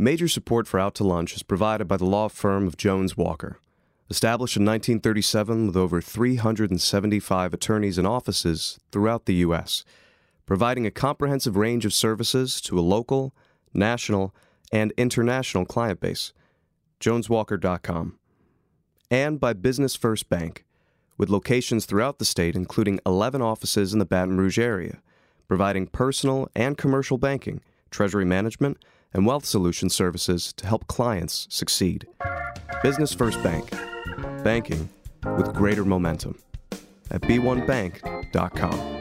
Major support for Out to Lunch is provided by the law firm of Jones Walker. Established in 1937 with over 375 attorneys and offices throughout the U.S., providing a comprehensive range of services to a local, national, and international client base. JonesWalker.com. And by Business First Bank, with locations throughout the state, including 11 offices in the Baton Rouge area, providing personal and commercial banking, treasury management, and wealth solution services to help clients succeed. Business First Bank, banking with greater momentum at b1bank.com.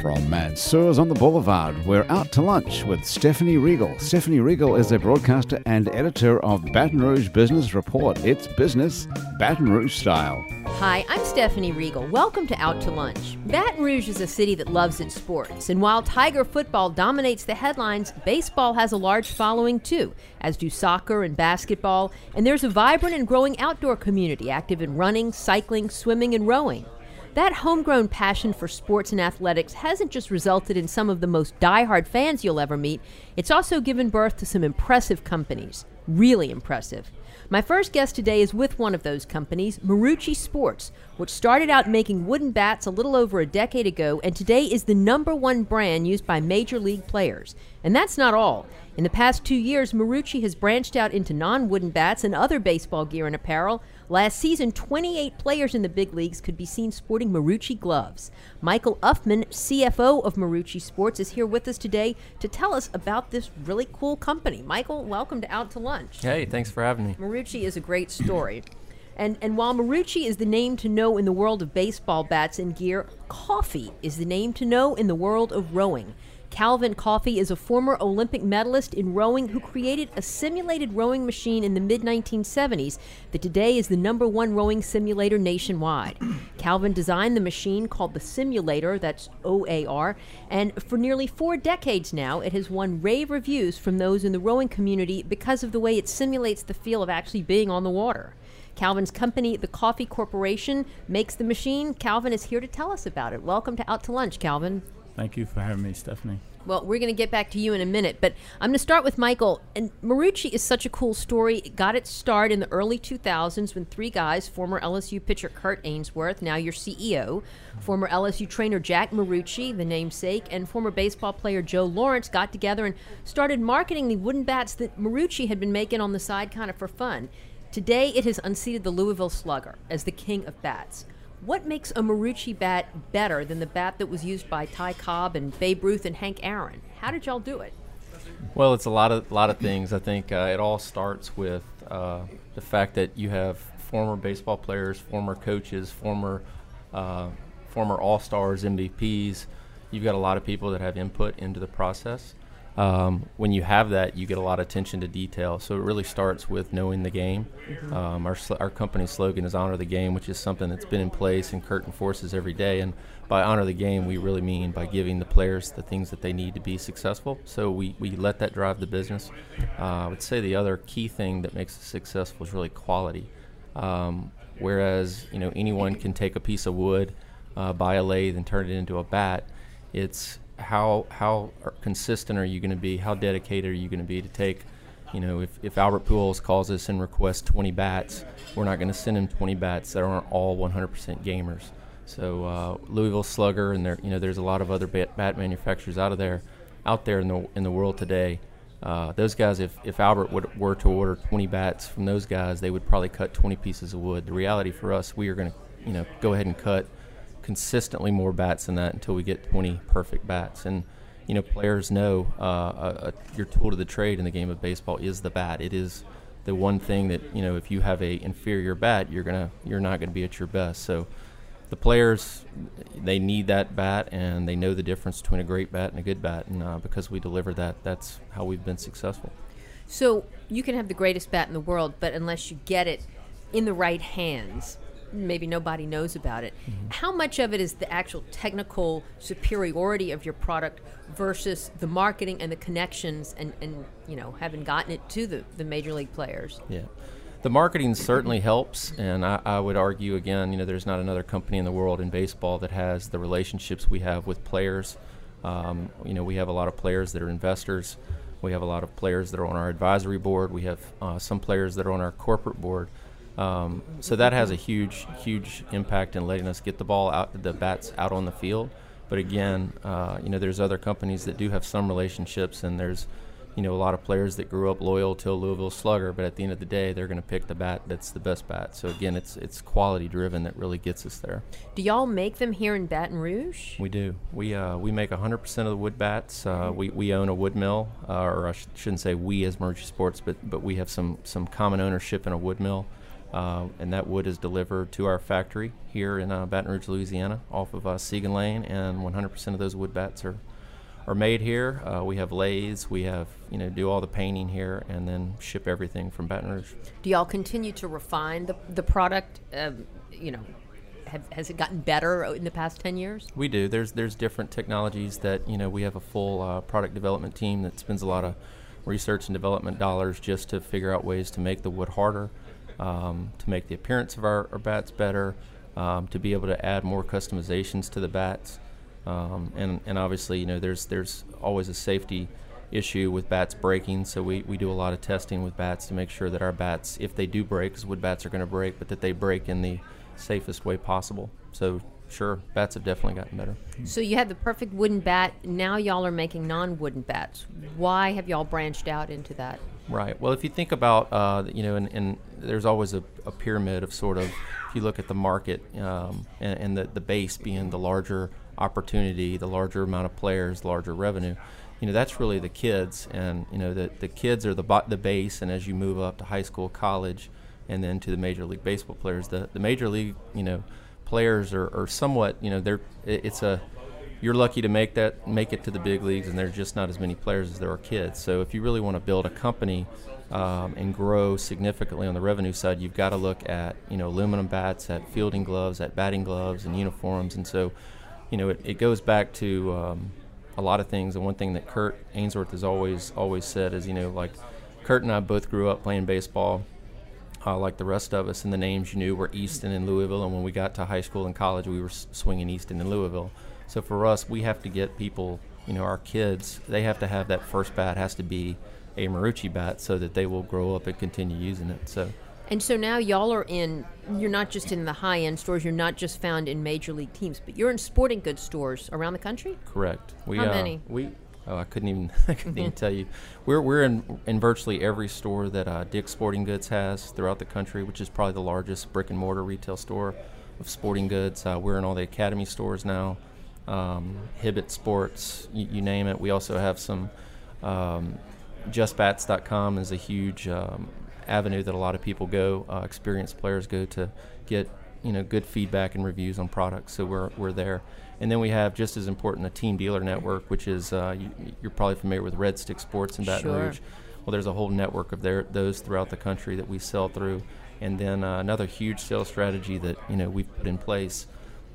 From Mansur's on the Boulevard, we're out to lunch with Stephanie Riegel. Stephanie Riegel is a broadcaster and editor of Baton Rouge Business Report. It's business Baton Rouge style. Hi, I'm Stephanie Riegel. Welcome to Out to Lunch. Baton Rouge is a city that loves its sports, and while Tiger football dominates the headlines, baseball has a large following too, as do soccer and basketball, and there's a vibrant and growing outdoor community active in running, cycling, swimming, and rowing. That homegrown passion for sports and athletics hasn't just resulted in some of the most die-hard fans you'll ever meet, it's also given birth to some impressive companies. Really impressive. My first guest today is with one of those companies, Marucci Sports, which started out making wooden bats a little over a decade ago and today is the number one brand used by major league players. And that's not all. In the past two years, Marucci has branched out into non wooden bats and other baseball gear and apparel. Last season, 28 players in the big leagues could be seen sporting Marucci gloves. Michael Uffman, CFO of Marucci Sports, is here with us today to tell us about this really cool company. Michael, welcome to Out to Lunch. Hey, thanks for having me. Marucci is a great story. And, and while Marucci is the name to know in the world of baseball bats and gear, Coffey is the name to know in the world of rowing. Calvin Coffey is a former Olympic medalist in rowing who created a simulated rowing machine in the mid 1970s that today is the number one rowing simulator nationwide. Calvin designed the machine called the Simulator, that's OAR, and for nearly four decades now, it has won rave reviews from those in the rowing community because of the way it simulates the feel of actually being on the water. Calvin's company, the Coffey Corporation, makes the machine. Calvin is here to tell us about it. Welcome to Out to Lunch, Calvin. Thank you for having me, Stephanie. Well, we're going to get back to you in a minute, but I'm going to start with Michael. And Marucci is such a cool story. It got its start in the early 2000s when three guys, former LSU pitcher Kurt Ainsworth, now your CEO, former LSU trainer Jack Marucci, the namesake, and former baseball player Joe Lawrence got together and started marketing the wooden bats that Marucci had been making on the side kind of for fun. Today, it has unseated the Louisville Slugger as the king of bats. What makes a Marucci bat better than the bat that was used by Ty Cobb and Babe Ruth and Hank Aaron? How did y'all do it? Well, it's a lot of lot of things. I think uh, it all starts with uh, the fact that you have former baseball players, former coaches, former uh, former All Stars, MVPs. You've got a lot of people that have input into the process. Um, when you have that, you get a lot of attention to detail. So it really starts with knowing the game. Mm-hmm. Um, our, sl- our company slogan is honor the game, which is something that's been in place and Kurt enforces every day. And by honor the game, we really mean by giving the players the things that they need to be successful. So we, we let that drive the business. Uh, I would say the other key thing that makes us successful is really quality. Um, whereas you know anyone can take a piece of wood, uh, buy a lathe, and turn it into a bat. It's how how consistent are you going to be? How dedicated are you going to be to take? You know, if, if Albert Pujols calls us and requests 20 bats, we're not going to send him 20 bats that aren't all 100% gamers. So uh, Louisville Slugger and there, you know, there's a lot of other bat, bat manufacturers out of there, out there in the in the world today. Uh, those guys, if, if Albert would, were to order 20 bats from those guys, they would probably cut 20 pieces of wood. The reality for us, we are going to, you know, go ahead and cut consistently more bats than that until we get 20 perfect bats. And you know, players know uh, a, a, your tool to the trade in the game of baseball is the bat. It is the one thing that you know if you have a inferior bat, you're gonna you're not gonna be at your best. So the players they need that bat and they know the difference between a great bat and a good bat. And uh, because we deliver that, that's how we've been successful. So you can have the greatest bat in the world, but unless you get it in the right hands, maybe nobody knows about it. Mm-hmm. How much of it is the actual technical superiority of your product versus the marketing and the connections and, and you know having gotten it to the, the major league players? Yeah. The marketing certainly helps, and I, I, would argue again, you know, there's not another company in the world in baseball that has the relationships we have with players. Um, you know, we have a lot of players that are investors. We have a lot of players that are on our advisory board. We have uh, some players that are on our corporate board. Um, so that has a huge, huge impact in letting us get the ball out, the bats out on the field. But again, uh, you know, there's other companies that do have some relationships, and there's you know, a lot of players that grew up loyal to a Louisville Slugger, but at the end of the day, they're going to pick the bat that's the best bat. So again, it's it's quality driven that really gets us there. Do y'all make them here in Baton Rouge? We do. We uh, we make 100% of the wood bats. Uh, we, we own a wood mill, uh, or I sh- shouldn't say we as Marucci Sports, but but we have some some common ownership in a wood mill. Uh, and that wood is delivered to our factory here in uh, Baton Rouge, Louisiana, off of uh, Siegen Lane, and 100% of those wood bats are are made here. Uh, we have lathes. We have you know do all the painting here and then ship everything from Baton Rouge. Do y'all continue to refine the the product? Um, you know, have, has it gotten better in the past ten years? We do. There's there's different technologies that you know we have a full uh, product development team that spends a lot of research and development dollars just to figure out ways to make the wood harder, um, to make the appearance of our, our bats better, um, to be able to add more customizations to the bats. Um, and, and obviously, you know, there's there's always a safety issue with bats breaking, so we, we do a lot of testing with bats to make sure that our bats, if they do break, because wood bats are going to break, but that they break in the safest way possible. So sure, bats have definitely gotten better. So you had the perfect wooden bat. Now y'all are making non-wooden bats. Why have y'all branched out into that? Right. Well, if you think about, uh, you know, and, and there's always a, a, pyramid of sort of, if you look at the market um, and, and the, the base being the larger opportunity, the larger amount of players, larger revenue. You know, that's really the kids, and you know the the kids are the the base. And as you move up to high school, college, and then to the major league baseball players, the the major league, you know, players are, are somewhat, you know, they're it's a you're lucky to make that make it to the big leagues, and there's just not as many players as there are kids. So if you really want to build a company um, and grow significantly on the revenue side, you've got to look at you know aluminum bats, at fielding gloves, at batting gloves, and uniforms. And so you know, it, it goes back to um, a lot of things. And one thing that Kurt Ainsworth has always always said is, you know, like Kurt and I both grew up playing baseball, uh, like the rest of us, and the names you knew were Easton and Louisville. And when we got to high school and college, we were swinging Easton and Louisville. So for us, we have to get people, you know, our kids, they have to have that first bat has to be a Marucci bat so that they will grow up and continue using it. So and so now y'all are in, you're not just in the high end stores, you're not just found in major league teams, but you're in sporting goods stores around the country? Correct. We, How uh, many? We, oh, I couldn't even, I couldn't even tell you. We're, we're in, in virtually every store that uh, Dick's Sporting Goods has throughout the country, which is probably the largest brick and mortar retail store of sporting goods. Uh, we're in all the Academy stores now, um, Hibbett Sports, you, you, name it. We also have some. Um, JustBats.com is a huge um, avenue that a lot of people go, uh, experienced players go to get you know good feedback and reviews on products. So we're we're there, and then we have just as important a team dealer network, which is uh, you, are probably familiar with Red Stick Sports in Baton sure. Rouge. Well, there's a whole network of their, those throughout the country that we sell through, and then uh, another huge sales strategy that you know we've put in place.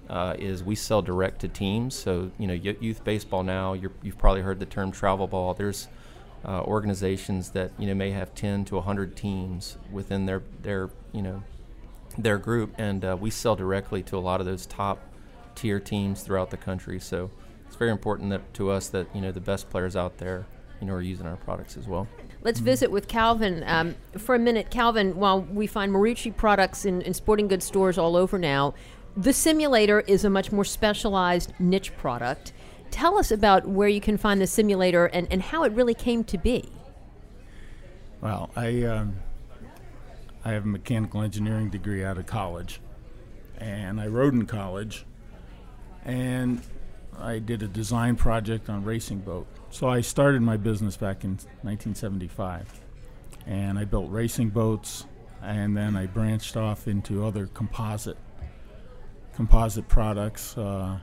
Uh, is we sell direct to teams. So you know, youth baseball now. you have probably heard the term travel ball. There's uh, organizations that you know may have 10 to 100 teams within their their you know their group, and uh, we sell directly to a lot of those top tier teams throughout the country. So it's very important that to us that you know the best players out there you know are using our products as well. Let's visit with Calvin um, for a minute. Calvin, while we find Marucci products in, in sporting goods stores all over now, the simulator is a much more specialized niche product. Tell us about where you can find the simulator and, and how it really came to be. Well, I um, I have a mechanical engineering degree out of college, and I rode in college, and I did a design project on racing boat. So I started my business back in 1975, and I built racing boats, and then I branched off into other composite composite products. Uh,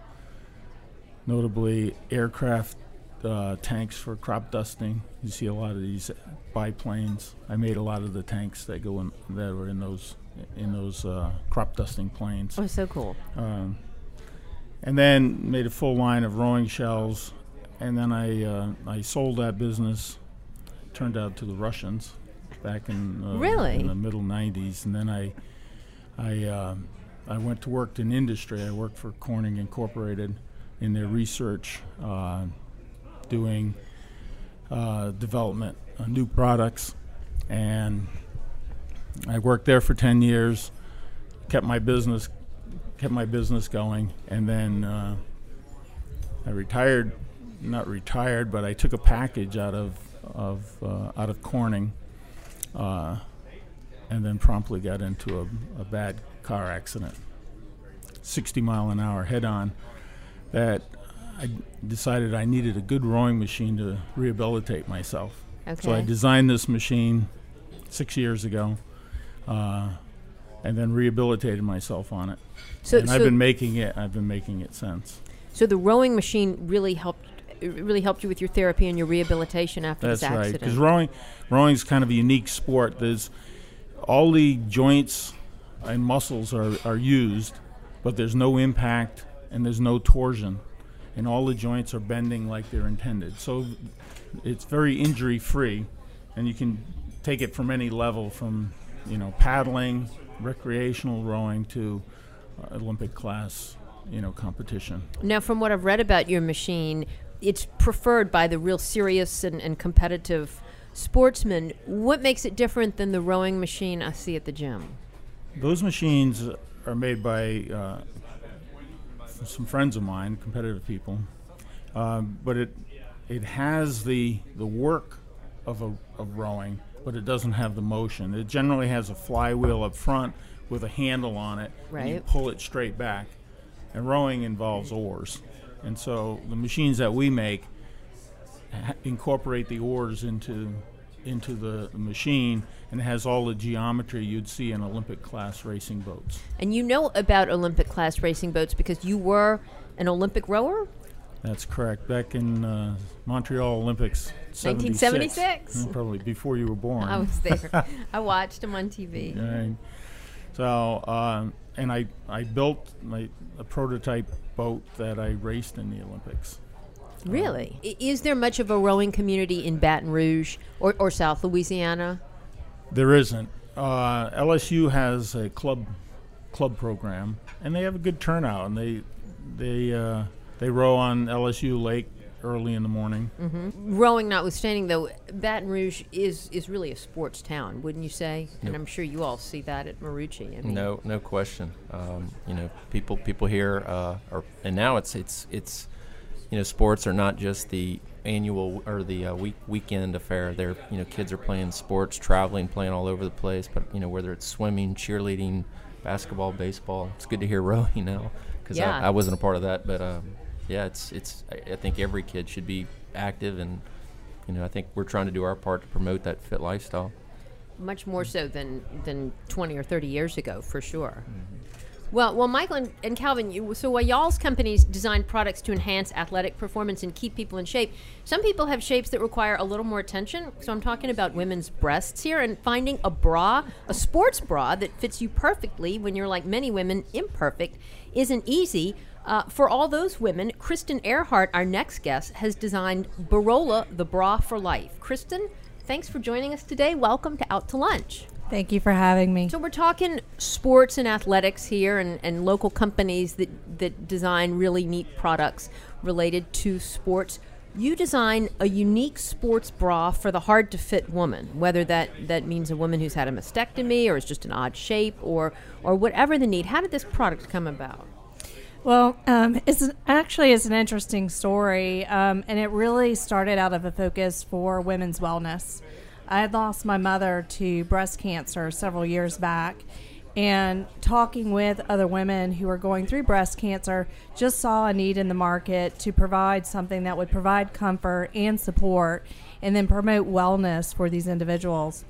notably aircraft uh, tanks for crop dusting. You see a lot of these biplanes. I made a lot of the tanks that go in that were in those in those uh, crop dusting planes. Oh, so cool. Um, and then made a full line of rowing shells, and then I uh, I sold that business. Turned out to the Russians back in uh, Really? in the middle '90s, and then I I uh, I went to work in industry. I worked for Corning Incorporated in their research, uh, doing uh, development, uh, new products, and I worked there for 10 years. Kept my business, kept my business going, and then uh, I retired. Not retired, but I took a package out of of uh, out of Corning, uh, and then promptly got into a, a bad car accident. 60 mile an hour head on. That I decided I needed a good rowing machine to rehabilitate myself. Okay. So I designed this machine six years ago, uh, and then rehabilitated myself on it. So, and so, I've been making it. I've been making it since. so the rowing machine really helped. Really helped you with your therapy and your rehabilitation after That's this right. accident. Because rowing, rowing's kind of a unique sport. There's all the joints and muscles are, are used, but there's no impact and there's no torsion, and all the joints are bending like they're intended. So it's very injury free, and you can take it from any level, from you know paddling, recreational rowing to uh, Olympic class, you know competition. Now, from what I've read about your machine, it's preferred by the real serious and, and competitive sportsmen. What makes it different than the rowing machine I see at the gym? Those machines are made by uh, some friends of mine, competitive people, um, but it it has the the work of a of rowing, but it doesn't have the motion. It generally has a flywheel up front with a handle on it, and you pull it straight back. And rowing involves oars, and so the machines that we make ha- incorporate the oars into into the, machine and has all the geometry you'd see in Olympic class racing boats. And you know about Olympic class racing boats because you were an Olympic rower? That's correct. Back in uh, Montreal Olympics, 76. 1976? Mm, Probably before you were born. I was there. I watched them on TV. Right. So, um, and I, I built my, a prototype boat that I raced in the Olympics. Really? I- Is there much of a rowing community in Baton Rouge or, or South Louisiana? There isn't. Uh, LSU has a club club program, and they have a good turnout. And they they uh, they row on LSU Lake early in the morning. Rowing notwithstanding, though, Baton Rouge is, is really a sports town, wouldn't you say? And I'm sure you all see that at Marucci. I mean, No, no question. Um, you know, people people here uh, are, and now it's it's it's, you know, sports are not just the annual or the uh, week weekend affair. They're you know, kids are playing sports, traveling, playing all over the place. But you know, whether it's swimming, cheerleading, basketball, baseball, it's good to hear rowing now because Yeah. I, I wasn't a part of that. But um, yeah, it's it's. I, think every kid should be active, and you know, I think we're trying to do our part to promote that fit lifestyle. much more so than, than 20 or 30 years ago, for sure. Mm-hmm. Well, well, Michael and, and Calvin, you, so while y'all's companies design products to enhance athletic performance and keep people in shape, some people have shapes that require a little more attention. So I'm talking about women's breasts here and finding a bra, a sports bra that fits you perfectly when you're like many women, imperfect, isn't easy. Uh, for all those women, Kristen Earhart, our next guest, has designed Barola, the bra for life. Kristen, thanks for joining us today. Welcome to Out to Lunch. Thank you for having me. So we're talking sports and athletics here, and, and local companies that that design really neat products related to sports. You design a unique sports bra for the hard to fit woman, whether that, that means a woman who's had a mastectomy or is just an odd shape or or whatever the need. How did this product come about? Well, um, it's an, actually it's an interesting story, um, and it really started out of a focus for women's wellness. I had lost my mother to breast cancer several years back, and talking with other women who are going through breast cancer, just saw a need in the market to provide something that would provide comfort and support, and then promote wellness for these individuals.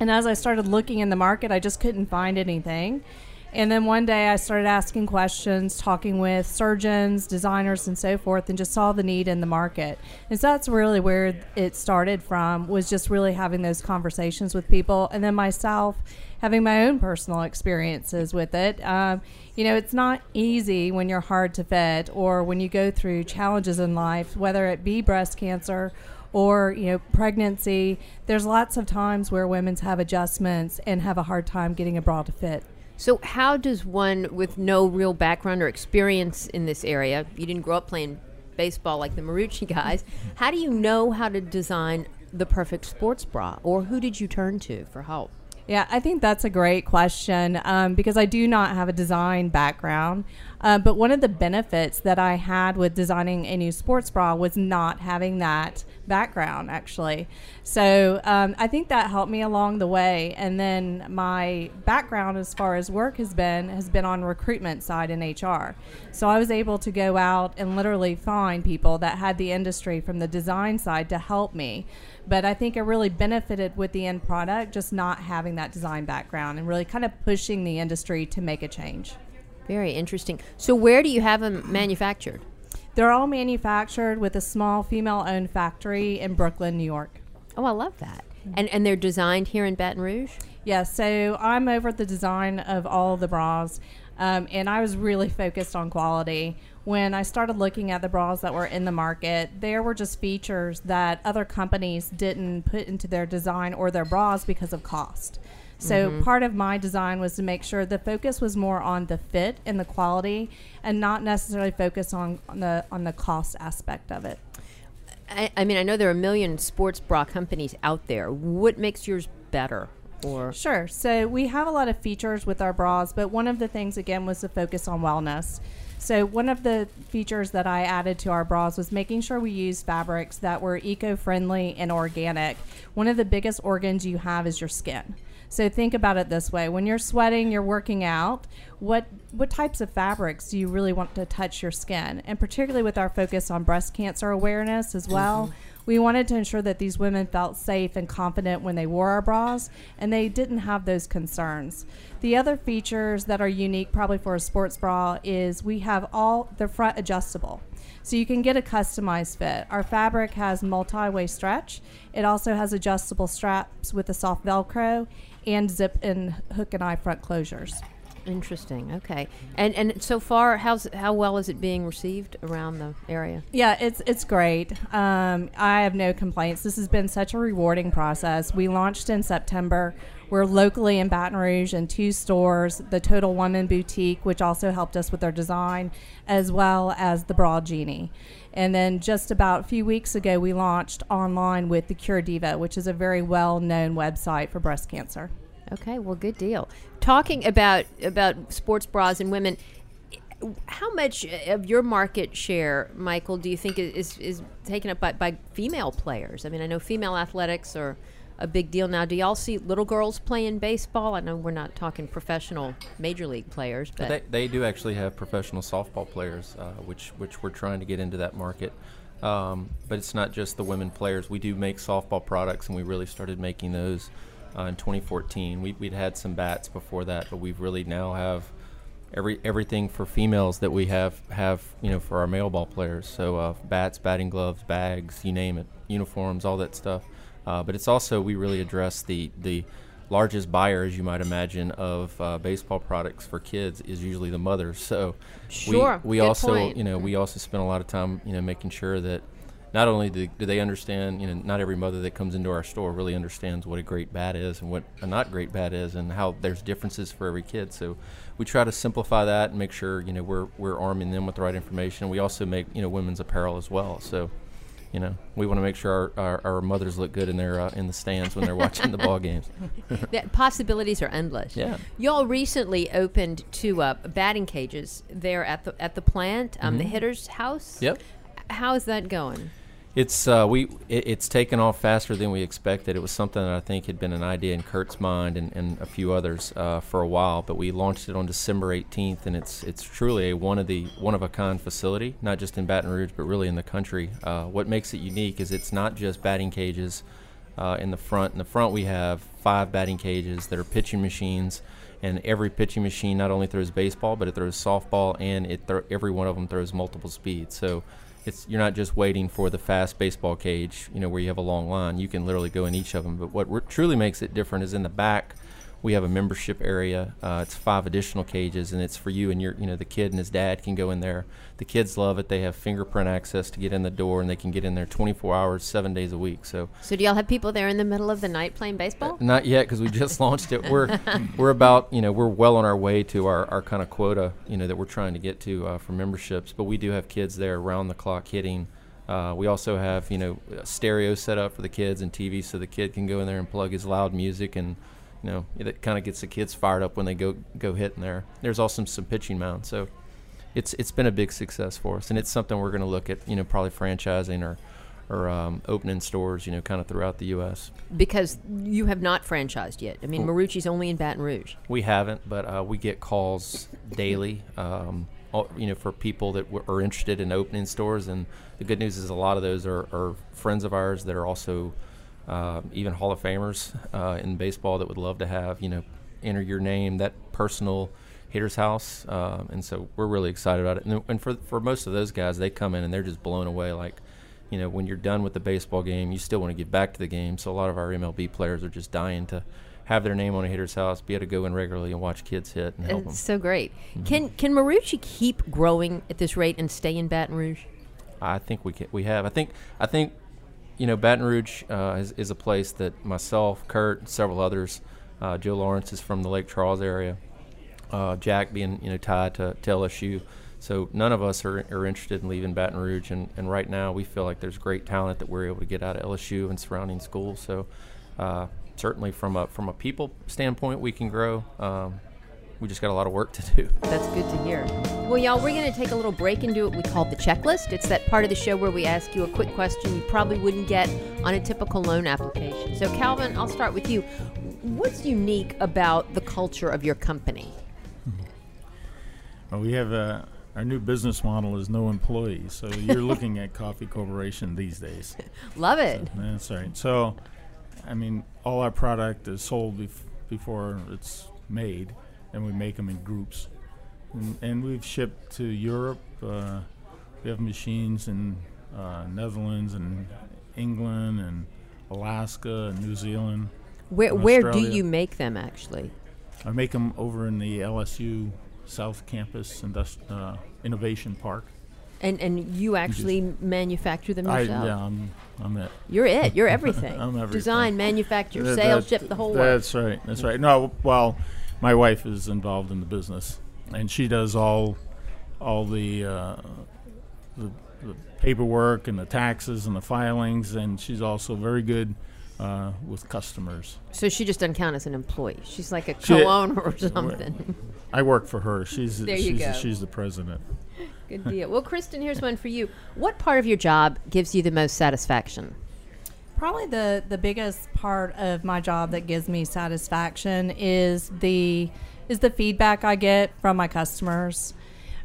And as I started looking in the market, I just couldn't find anything. And then one day I started asking questions, talking with surgeons, designers, and so forth, and just saw the need in the market. And so that's really where it started from, was just really having those conversations with people. And then myself having my own personal experiences with it. Um, you know, it's not easy when you're hard to fit or when you go through challenges in life, whether it be breast cancer or you know pregnancy there's lots of times where women have adjustments and have a hard time getting a bra to fit So, how does one with no real background or experience in this area, you didn't grow up playing baseball like the Marucci guys, how do you know how to design the perfect sports bra? Or who did you turn to for help? Yeah, I think that's a great question um, because I do not have a design background. Uh, but one of the benefits that I had with designing a new sports bra was not having that background, actually. So um, I think that helped me along the way. And then my background as far as work has been has been on recruitment side in HR. So I was able to go out and literally find people that had the industry from the design side to help me. But I think I really benefited with the end product just not having that design background and really kind of pushing the industry to make a change. Very interesting. So, where do you have them manufactured? They're all manufactured with a small female owned factory in Brooklyn, New York. Oh, I love that. And, and they're designed here in Baton Rouge? Yeah, so I'm over at the design of all the bras, um, and I was really focused on quality. When I started looking at the bras that were in the market, there were just features that other companies didn't put into their design or their bras because of cost. So mm-hmm. part of my design was to make sure the focus was more on the fit and the quality, and not necessarily focus on, on the on the cost aspect of it. I, I mean, I know there are a million sports bra companies out there. What makes yours better? Or Sure. So we have a lot of features with our bras, but one of the things again was to focus on wellness. So one of the features that I added to our bras was making sure we use fabrics that were eco-friendly and organic. One of the biggest organs you have is your skin. So think about it this way: when you're sweating, you're working out. What what types of fabrics do you really want to touch your skin? And particularly with our focus on breast cancer awareness as mm-hmm. well, we wanted to ensure that these women felt safe and confident when they wore our bras, and they didn't have those concerns. The other features that are unique, probably for a sports bra, is we have all the front adjustable. So you can get a customized fit. Our fabric has multi-way stretch. It also has adjustable straps with a soft Velcro and zip and hook and eye front closures. interesting. Okay. And and so far, how's how well is it being received around the area? Yeah, it's it's great. Um, I have no complaints. This has been such a rewarding process. We launched in September. We're locally in Baton Rouge in two stores, the Total Woman Boutique, which also helped us with our design, as well as the Broad Genie. And then just about a few weeks ago, we launched online with the Cure Diva, which is a very well known website for breast cancer. Okay. Well, good deal. Talking about about sports bras and women. How much of your market share, Michael, do you think is, is taken up by, by female players? I mean, I know female athletics are a big deal now. Do y'all see little girls playing baseball? I know we're not talking professional major league players, but They, they do actually have professional softball players, uh, which which we're trying to get into that market. Um, but it's not just the women players. We do make softball products, and we really started making those uh, in 2014. We, we'd had some bats before that, but we've really now have every everything for females that we have have you know for our male ball players. So uh, bats, batting gloves, bags, you name it, uniforms, all that stuff. Uh, but it's also we really address the the largest buyer, as you might imagine, of uh, baseball products for kids is usually the mother. So Sure, we, we also point. you know we also spend a lot of time you know making sure that not only do, do they understand you know not every mother that comes into our store really understands what a great bat is and what a not great bat is and how there's differences for every kid. So we try to simplify that and make sure you know we're we're arming them with the right information. We also make you know women's apparel as well. So you know we want to make sure our, our, our mothers look good in their uh, in the stands when they're watching the ball games. the possibilities are endless. Yeah. Y'all recently opened two uh, batting cages there at the at the plant, um, the hitter's house. Mm-hmm. Yep. How is that going? It's uh, we it, it's taken off faster than we expected. It was something that I think had been an idea in Kurt's mind and, and a few others uh, for a while, but we launched it on December 18th, and it's it's truly a one of the one of a kind facility, not just in Baton Rouge, but really in the country. Uh, what makes it unique is it's not just batting cages uh, in the front. In the front, we have five batting cages that are pitching machines, and every pitching machine not only throws baseball, but it throws softball, and it thro- every one of them throws multiple speeds. So it's you're not just waiting for the fast baseball cage, you know, where you have a long line. You can literally go in each of them. But what truly makes it different is in the back. We have a membership area. Uh, it's five additional cages, and it's for you and your, you know, the kid and his dad can go in there. The kids love it. They have fingerprint access to get in the door, and they can get in there 24 hours, seven days a week. So, So do y'all have people there in the middle of the night playing baseball? not yet because we just launched it. We're we're about you know we're well on our way to our, our kind of quota you know that we're trying to get to uh, for memberships. But we do have kids there around the clock hitting. Uh, we also have you know a stereo set up for the kids and TV so the kid can go in there and plug his loud music and you know it kind of gets the kids fired up when they go go hit in there. There's also some pitching mound so. It's, it's been a big success for us, and it's something we're going to look at, you know, probably franchising or, or um, opening stores, you know, kind of throughout the U.S. Because you have not franchised yet. I mean, Marucci's only in Baton Rouge. We haven't, but uh, we get calls daily. Um, all, you know, for people that w- are interested in opening stores, and the good news is a lot of those are, are friends of ours that are also uh, even Hall of Famers uh, in baseball that would love to have you know enter your name that personal hitter's house, um, and so we're really excited about it. And, and for for most of those guys, they come in and they're just blown away. Like, you know, when you're done with the baseball game, you still want to get back to the game. So a lot of our MLB players are just dying to have their name on a hitter's house, be able to go in regularly and watch kids hit and help them. It's so great. Can can Marucci keep growing at this rate and stay in Baton Rouge? I think we can, we have. I think I think you know Baton Rouge uh, is, is a place that myself, Kurt, several others. Uh, Joe Lawrence is from the Lake Charles area. Uh, Jack being you know tied to, to LSU. So none of us are, are interested in leaving Baton Rouge, and, and right now we feel like there's great talent that we're able to get out of LSU and surrounding schools. So uh, certainly from a from a people standpoint, we can grow. Um, we just got a lot of work to do. That's good to hear. Well, y'all, we're going to take a little break and do what we call the checklist. It's that part of the show where we ask you a quick question you probably wouldn't get on a typical loan application. So, Calvin, I'll start with you. What's unique about the culture of your company? Well, we have uh, our new business model is no employees, so you're looking at Coffey Corporation these days. Love it. That's right. So, I mean, all our product is sold bef- before it's made, and we make them in groups. And, and we've shipped to Europe. Uh, we have machines in uh, Netherlands and England and Alaska and New Zealand. Where, where do you make them actually? I make them over in the LSU South Campus Indust- uh, Innovation Park. And, and you actually manufacture them I, yourself? yeah, I'm, I'm it. You're it. You're everything. I'm everything. Design, manufacture, That- sales, that- ship, the whole works. That's right. That's right. No, well, my wife is involved in the business, and she does all, all the, uh, the, the paperwork and the taxes and the filings, and she's also very good uh, with customers. So she just doesn't count as an employee. She's like a co-owner or something. I work for her. She's There you go. she's the president. Good deal. Well, Kristen, here's one for you. What part of your job gives you the most satisfaction? Probably the the biggest part of my job that gives me satisfaction is the is the feedback I get from my customers.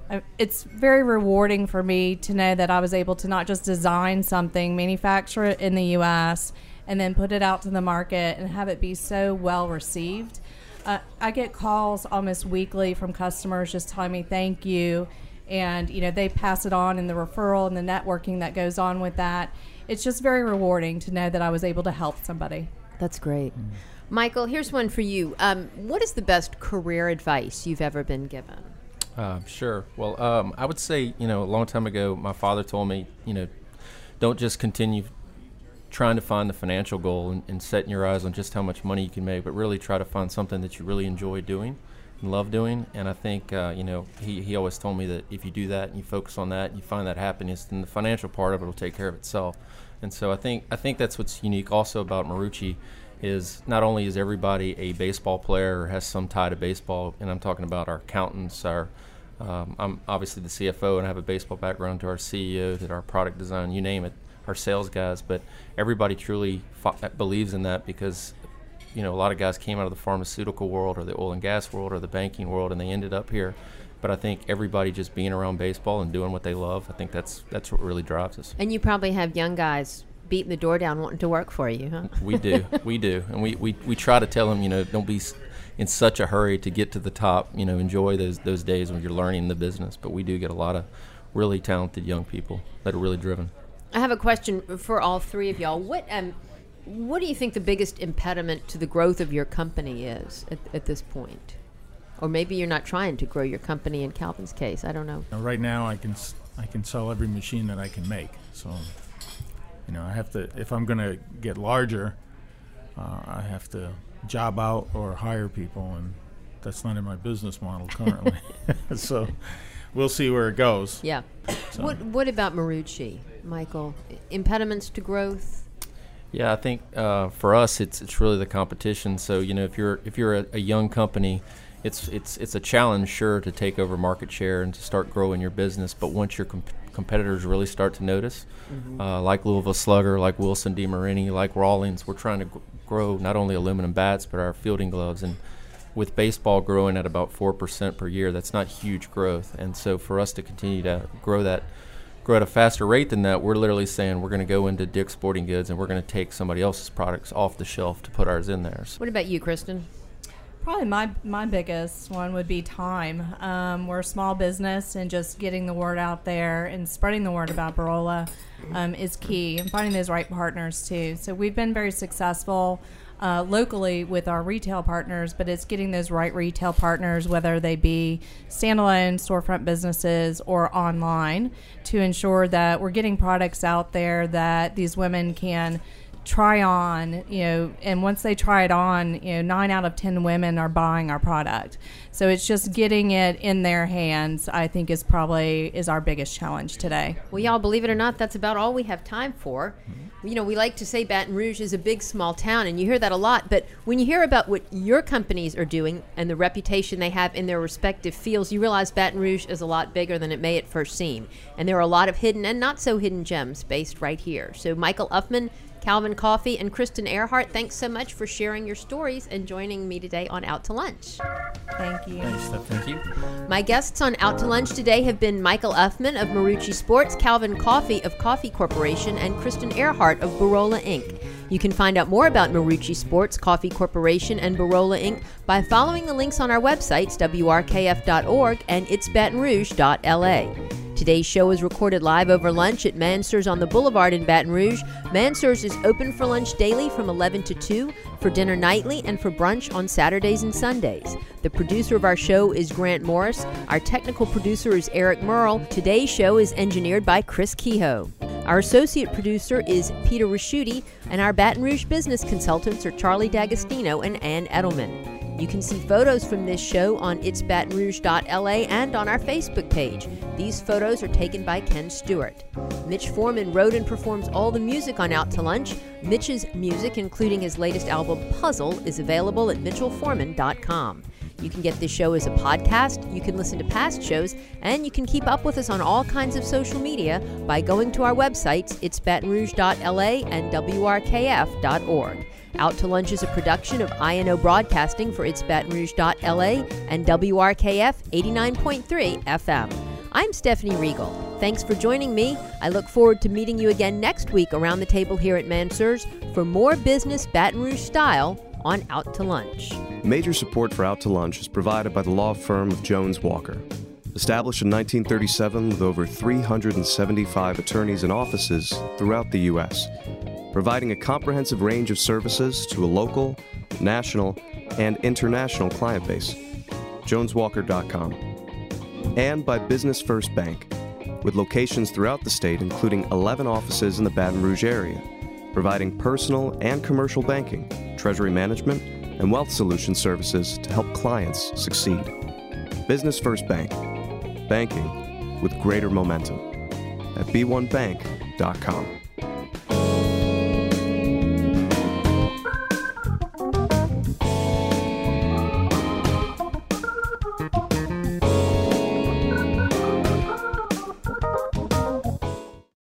Uh, It's very rewarding for me to know that I was able to not just design something, manufacture it in the U.S., and then put it out to the market and have it be so well received. Uh, I get calls almost weekly from customers just telling me thank you, and you know they pass it on in the referral and the networking that goes on with that. It's just very rewarding to know that I was able to help somebody. That's great. Michael, here's one for you. Um, what is the best career advice you've ever been given? Uh, sure. Well, um, I would say, you know, a long time ago, my father told me, you know, don't just continue trying to find the financial goal and, and setting your eyes on just how much money you can make, but really try to find something that you really enjoy doing and love doing. And I think, uh, you know, he, he always told me that if you do that and you focus on that and you find that happiness, then the financial part of it will take care of itself. And so I think I think that's what's unique also about Marucci is not only is everybody a baseball player or has some tie to baseball, and I'm talking about our accountants, our um, I'm obviously the CFO and I have a baseball background to our CEO, to our product design, you name it, our sales guys. But everybody truly fo- believes in that because, you know, a lot of guys came out of the pharmaceutical world or the oil and gas world or the banking world and they ended up here. But I think everybody just being around baseball and doing what they love, I think that's that's what really drives us. And you probably have young guys beating the door down wanting to work for you, huh? We do, we do, and we, we, we try to tell them, you know, don't be in such a hurry to get to the top. You know, enjoy those those days when you're learning the business. But we do get a lot of really talented young people that are really driven. I have a question for all three of y'all. What um, What do you think the biggest impediment to the growth of your company is at, at this point? Or maybe you're not trying to grow your company in Calvin's case. I don't know. Now, right now, I can I can sell every machine that I can make. So, you know, I have to if I'm going to get larger, uh, I have to job out or hire people, and that's not in my business model currently. so, we'll see where it goes. Yeah. So- What What about Marucci, Michael? Impediments to growth? Yeah, I think uh, for us, it's it's really the competition. So you know, if you're if you're a, a young company, it's it's it's a challenge, sure, to take over market share and to start growing your business. But once your comp- competitors really start to notice, uh, like Louisville Slugger, like Wilson DeMarini, like Rawlings, we're trying to gr- grow not only aluminum bats but our fielding gloves and. With baseball growing at about four percent per year, that's not huge growth, and so for us to continue to grow that grow at a faster rate than that, we're literally saying we're going to go into Dick's Sporting Goods and we're going to take somebody else's products off the shelf to put ours in there. What about you, Kristen? Probably my my biggest one would be time. Um, we're a small business, and just getting the word out there and spreading the word about Barola um, is key, and finding those right partners too. So we've been very successful uh, locally with our retail partners, but it's getting those right retail partners, whether they be standalone storefront businesses or online, to ensure that we're getting products out there that these women can try on, you know, and once they try it on, you know, nine out of 10 women are buying our product. So it's just getting it in their hands, I think is probably is our biggest challenge today. Well, y'all, believe it or not, that's about all we have time for. You know, we like to say Baton Rouge is a big, small town, and you hear that a lot. But when you hear about what your companies are doing and the reputation they have in their respective fields, you realize Baton Rouge is a lot bigger than it may at first seem. And there are a lot of hidden and not so hidden gems based right here. So, Michael Uffman, Calvin Coffey, and Kristen Earhart, thanks so much for sharing your stories and joining me today on Out to Lunch. Thank you. Thanks, Steph. thank you. My guests on Out to Lunch today have been Michael Uffman of Marucci Sports, Calvin Coffey of Coffey Corporation, and Kristen Earhart of Barola Inc. You can find out more about Marucci Sports, Coffey Corporation, and Barola Inc. by following the links on our websites, wrkf.org and itsbatonrouge.la. Today's show is recorded live over lunch at Mansur's on the Boulevard in Baton Rouge. Mansur's is open for lunch daily from 11 to 2, for dinner nightly, and for brunch on Saturdays and Sundays. The producer of our show is Grant Morris. Our technical producer is Eric Merle. Today's show is engineered by Chris Kehoe. Our associate producer is Peter Raschuti, and our Baton Rouge business consultants are Charlie D'Agostino and Ann Edelman. You can see photos from this show on itsbatonrouge.la and on our Facebook page. These photos are taken by Ken Stewart. Mitch Foreman wrote and performs all the music on Out to Lunch. Mitch's music, including his latest album Puzzle, is available at mitchellforeman.com. You can get this show as a podcast, you can listen to past shows, and you can keep up with us on all kinds of social media by going to our websites, itsbatonrouge.la and wrkf.org. Out to Lunch is a production of INO Broadcasting for itsbatonrouge.la and WRKF 89.3 FM. I'm Stephanie Riegel. Thanks for joining me. I look forward to meeting you again next week around the table here at Mansur's for more business Baton Rouge style on Out to Lunch. Major support for Out to Lunch is provided by the law firm of Jones Walker. Established in 1937 with over 375 attorneys and offices throughout the U.S., providing a comprehensive range of services to a local, national, and international client base. JonesWalker.com. And by Business First Bank, with locations throughout the state, including 11 offices in the Baton Rouge area, providing personal and commercial banking, treasury management, and wealth solution services to help clients succeed. Business First Bank, banking with greater momentum at b1bank.com.